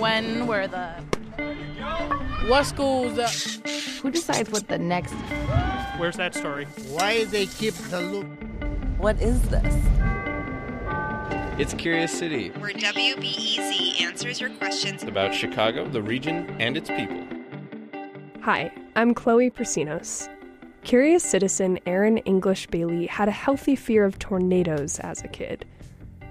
When were the What school's that? who decides what the next Where's that story? Why they keep the loop? what is this? It's Curious City where WBEZ answers your questions about Chicago, the region, and its people. Hi, I'm Chloe Prasinos. Curious citizen Erin English Bailey had a healthy fear of tornadoes as a kid.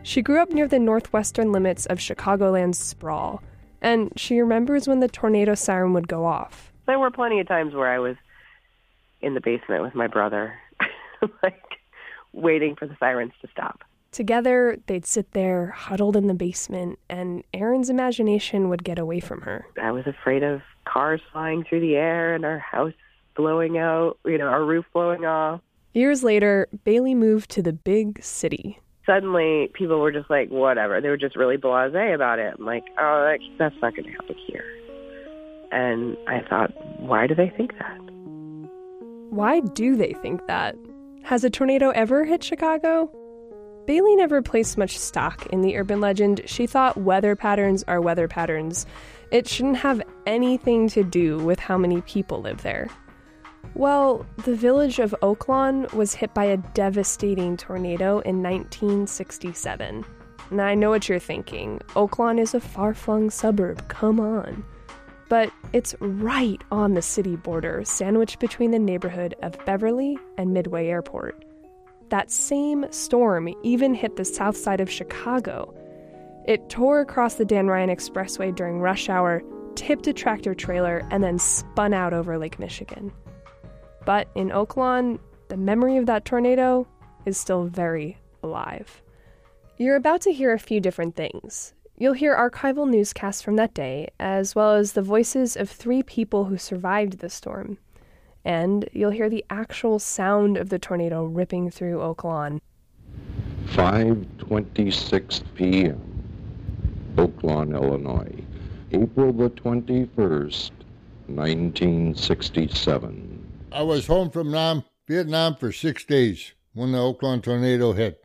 She grew up near the northwestern limits of Chicagoland's sprawl, and she remembers when the tornado siren would go off. There were plenty of times where I was in the basement with my brother, like waiting for the sirens to stop. Together, they'd sit there, huddled in the basement, and Erin's imagination would get away from her. I was afraid of cars flying through the air and our house blowing out, you know, our roof blowing off. Years later, Bailey moved to the big city. Suddenly, people were just like, whatever. They were just really blasé about it. I'm like, oh, that, that's not going to happen here. And I thought, why do they think that? Why do they think that? Has a tornado ever hit Chicago? Bailey never placed much stock in the urban legend. She thought weather patterns are weather patterns. It shouldn't have anything to do with how many people live there. Well, the village of Oaklawn was hit by a devastating tornado in 1967. Now, I know what you're thinking. Oaklawn is a far flung suburb, come on. But it's right on the city border, sandwiched between the neighborhood of Beverly and Midway Airport. That same storm even hit the south side of Chicago. It tore across the Dan Ryan Expressway during rush hour, tipped a tractor trailer, and then spun out over Lake Michigan. But in Oaklawn, the memory of that tornado is still very alive. You're about to hear a few different things. You'll hear archival newscasts from that day, as well as the voices of three people who survived the storm. And you'll hear the actual sound of the tornado ripping through Oaklawn. 5:26 p.m. Oaklawn, Illinois. April the 21st, 1967. I was home from Nam, Vietnam for six days when the Oaklawn tornado hit.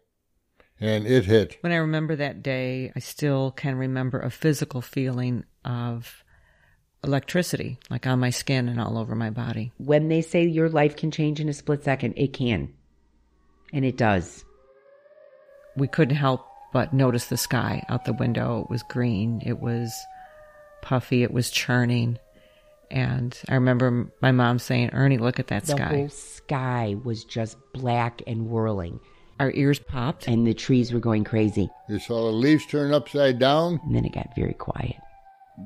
And it hit. When I remember that day, I still can remember a physical feeling of electricity, like on my skin and all over my body. When they say your life can change in a split second, it can. And it does. We couldn't help but notice the sky out the window. It was green, it was puffy, it was churning. And I remember my mom saying, Ernie, look at that the sky. The whole sky was just black and whirling. Our ears popped. And the trees were going crazy. You saw the leaves turn upside down. And then it got very quiet.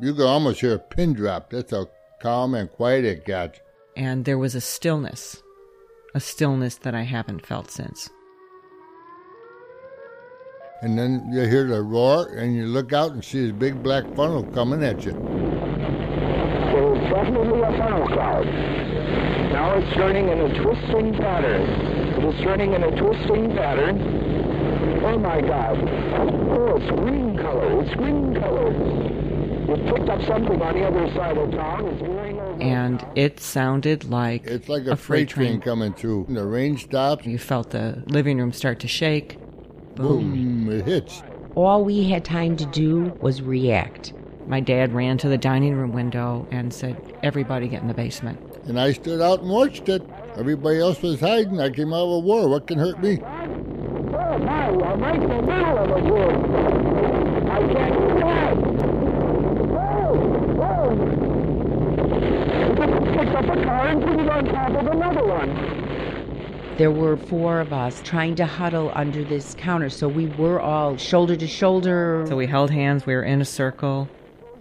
You could almost hear a pin drop. That's how calm and quiet it got. And there was a stillness, a stillness that I haven't felt since. And then you hear the roar, and you look out and see this big black funnel coming at you. There definitely a funnel cloud. Now it's turning in a twisting pattern. It is turning in a twisting pattern. Oh my God. Oh, it's green color. It's green color. It picked up something on the other side of town. It's going over. And it sounded like it's like a, a freight, train. train coming through. And The rain stops. You felt the living room start to shake. Boom. Boom. It hits. All we had time to do was react. My dad ran to the dining room window and said, Everybody get in the basement. And I stood out and watched it. Everybody else was hiding. I came out of a war. What can hurt me? Oh my, I'm right in the middle of it here. I can't do that. Whoa, whoa. Picked up a car and put it on top of another one. There were four of us trying to huddle under this counter, so we were all shoulder to shoulder. So we held hands, we were in a circle,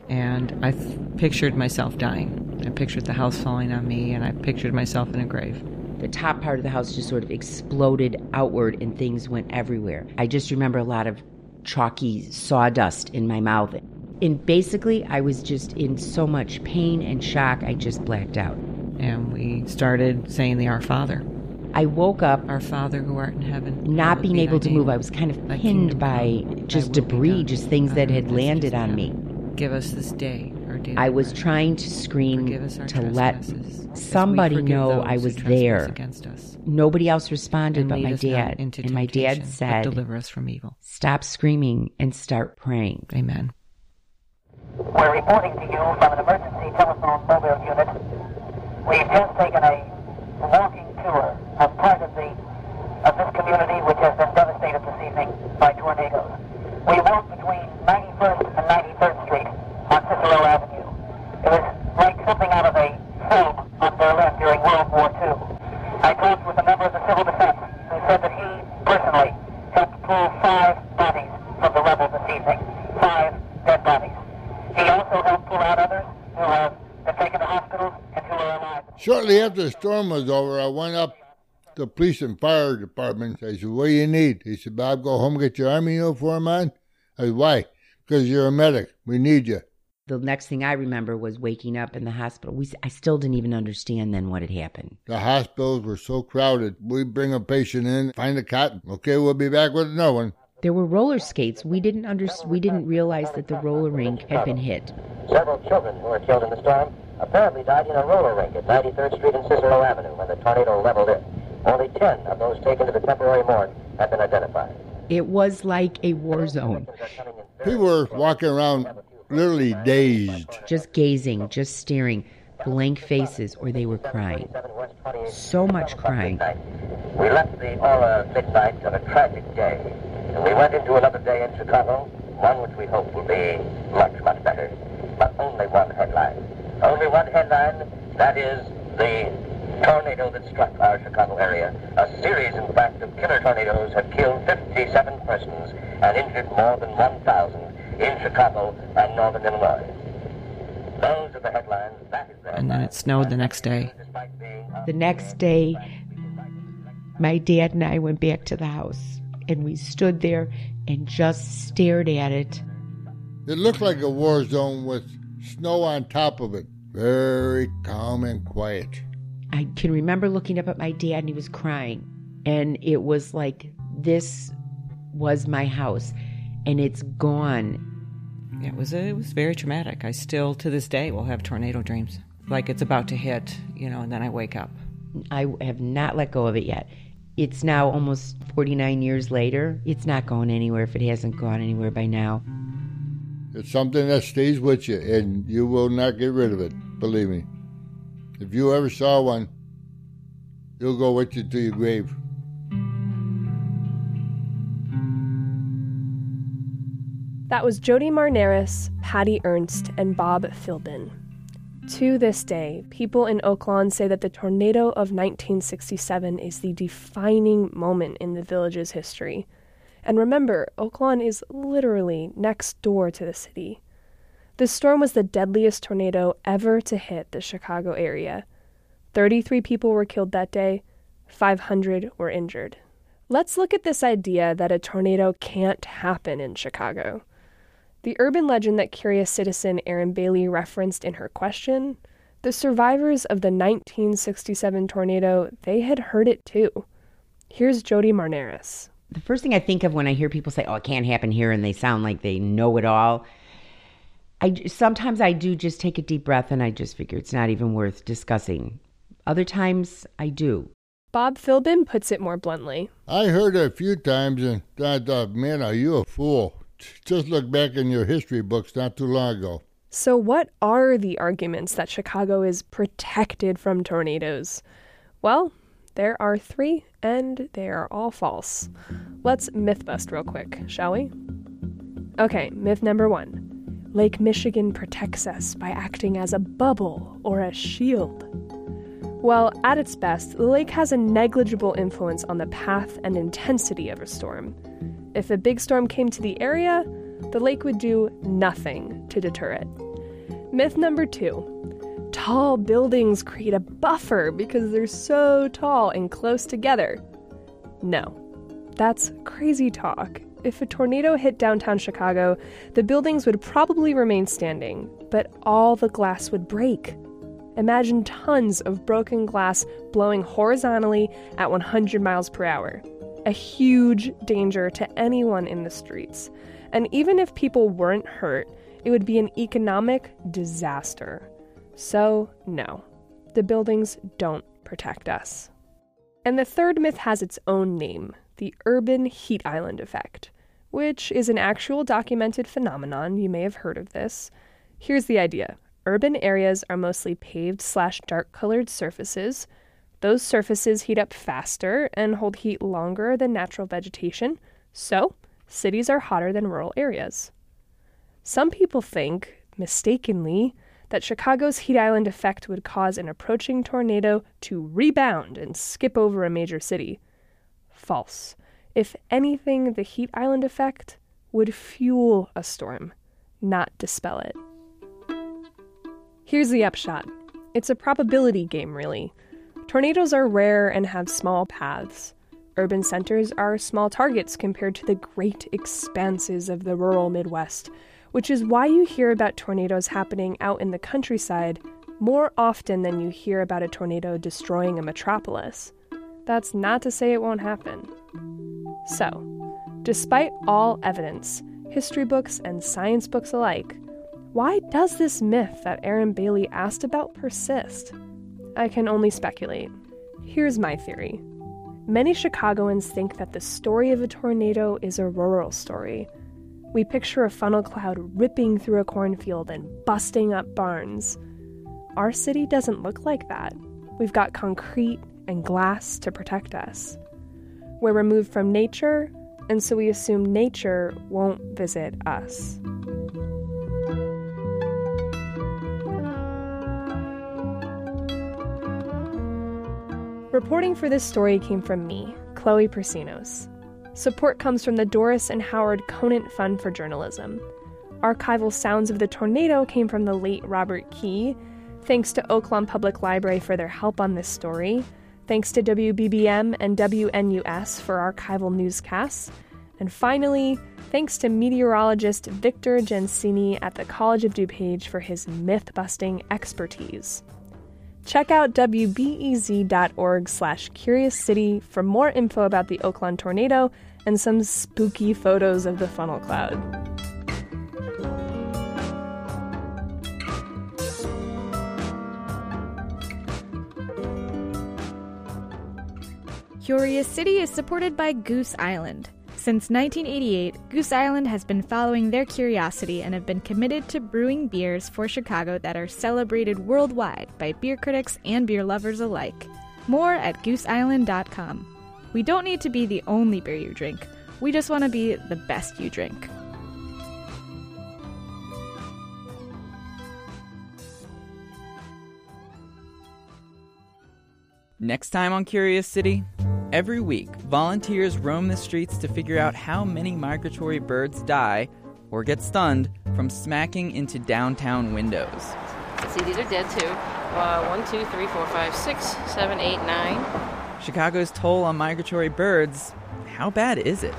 and I pictured myself dying. I pictured the house falling on me, and I pictured myself in a grave. The top part of the house just sort of exploded outward, and things went everywhere. I just remember a lot of chalky sawdust in my mouth. And basically, I was just in so much pain and shock, I just blacked out. And we started saying the Our Father. I woke up, Our Father who art in heaven. not being able to name. move. I was kind of pinned by just debris, just things that had landed on me. Heaven. Give us this day our daily I was bread. trying to scream Forgive us our to let trespasses, as we somebody know I was there. against us. Nobody else responded And but my dad. into And my dad said, deliver us from evil. Stop screaming and start praying. Amen. We're reporting to you from an emergency telephone mobile unit. We've just taken a walking tour of part of the of this community which has been devastated this evening by tornadoes. We walked between 91st and 93rd Street on Cicero Avenue. It was like something out of a film on Berlin during World War II. I with a member of the civil defense who said that he personally helped pull five bodies from the rubble this evening. Five dead bodies. He also helped pull out others who have been taken to hospitals and who are alive. Shortly after the storm was over, I went up to the police and fire department. I said, What do you need? He said, Bob, go home and get your army uniform on. I said, Why? Because you're a medic. We need you. The next thing I remember was waking up in the hospital. We, I still didn't even understand then what had happened. The hospitals were so crowded. We bring a patient in, find a cot. Okay, we'll be back with another one. There were roller skates. We didn't under, we didn't realize that the roller rink had been hit. Several children who were killed in the storm apparently died in a roller rink at 93rd Street and Cicero Avenue when the tornado leveled it. Only 10 of those taken to the temporary morgue have been identified. It was like a war zone. People were walking around literally dazed. Just gazing, just staring, blank faces, or they were crying. So much crying. We left the aura midnight of a tragic day, and we went into another day in Chicago, one which we hope will be much, much better. But only one headline. Only one headline, that is the tornado that struck our Chicago area. A series, in fact, of killer tornadoes have killed 57 persons and injured more than 1,000 in Chicago and northern Illinois. Those are the headlines. That is And then it snowed the next day. The next day, my dad and I went back to the house and we stood there and just stared at it. It looked like a war zone with snow on top of it. Very calm and quiet. I can remember looking up at my dad and he was crying. And it was like, this was my house and it's gone. It was it was very traumatic. I still to this day will have tornado dreams, like it's about to hit, you know, and then I wake up. I have not let go of it yet. It's now almost 49 years later. It's not going anywhere if it hasn't gone anywhere by now. It's something that stays with you, and you will not get rid of it. Believe me. If you ever saw one, it'll go with you to your grave. That was Jody Marnaris, Patty Ernst, and Bob Philbin. To this day, people in Oaklawn say that the tornado of 1967 is the defining moment in the village's history. And remember, Oaklawn is literally next door to the city. This storm was the deadliest tornado ever to hit the Chicago area. 33 people were killed that day, 500 were injured. Let's look at this idea that a tornado can't happen in Chicago. The urban legend that curious citizen Erin Bailey referenced in her question, the survivors of the 1967 tornado, they had heard it too. Here's Jody Marnaris. The first thing I think of when I hear people say, "Oh, it can't happen here," and they sound like they know it all, I sometimes I do just take a deep breath and I just figure it's not even worth discussing. Other times I do. Bob Philbin puts it more bluntly. I heard it a few times, and I thought, oh, man, are you a fool? Just look back in your history books not too long ago. So, what are the arguments that Chicago is protected from tornadoes? Well, there are three, and they are all false. Let's myth bust real quick, shall we? Okay, myth number one Lake Michigan protects us by acting as a bubble or a shield. Well, at its best, the lake has a negligible influence on the path and intensity of a storm. If a big storm came to the area, the lake would do nothing to deter it. Myth number two tall buildings create a buffer because they're so tall and close together. No, that's crazy talk. if a tornado hit downtown Chicago, the buildings would probably remain standing, but all the glass would break. Imagine tons of broken glass blowing horizontally at 100 miles per hour. A huge danger to anyone in the streets. And even if people weren't hurt, it would be an economic disaster. So, no, the buildings don't protect us. And the third myth has its own name the urban heat island effect, which is an actual documented phenomenon. You may have heard of this. Here's the idea urban areas are mostly paved slash dark colored surfaces. Those surfaces heat up faster and hold heat longer than natural vegetation, so cities are hotter than rural areas. Some people think, mistakenly, that Chicago's heat island effect would cause an approaching tornado to rebound and skip over a major city. False. If anything, the heat island effect would fuel a storm, not dispel it. Here's the upshot it's a probability game, really. Tornadoes are rare and have small paths. Urban centers are small targets compared to the great expanses of the rural Midwest, which is why you hear about tornadoes happening out in the countryside more often than you hear about a tornado destroying a metropolis. That's not to say it won't happen. So, despite all evidence, history books and science books alike, why does this myth that Erin Bailey asked about persist? I can only speculate. Here's my theory. Many Chicagoans think that the story of a tornado is a rural story. We picture a funnel cloud ripping through a cornfield and busting up barns. Our city doesn't look like that. We've got concrete and glass to protect us. We're removed from nature, and so we assume nature won't visit us. Reporting for this story came from me, Chloe Prasinos. Support comes from the Doris and Howard Conant Fund for Journalism. Archival sounds of the tornado came from the late Robert Key. Thanks to Oaklawn Public Library for their help on this story. Thanks to WBBM and WNUS for archival newscasts. And finally, thanks to meteorologist Victor Gensini at the College of DuPage for his myth busting expertise. Check out wbez.org slash curious city for more info about the Oaklawn tornado and some spooky photos of the funnel cloud. Curious City is supported by Goose Island. Since 1988, Goose Island has been following their curiosity and have been committed to brewing beers for Chicago that are celebrated worldwide by beer critics and beer lovers alike. More at gooseisland.com. We don't need to be the only beer you drink, we just want to be the best you drink. Next time on Curious City, every week, volunteers roam the streets to figure out how many migratory birds die or get stunned from smacking into downtown windows. See, these are dead too. Uh, one, two, three, four, five, six, seven, eight, nine. Chicago's toll on migratory birds, how bad is it?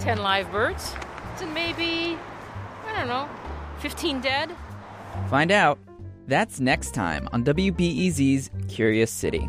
10 live birds. and maybe, I don't know, 15 dead. Find out. That's next time on WBEZ's Curious City.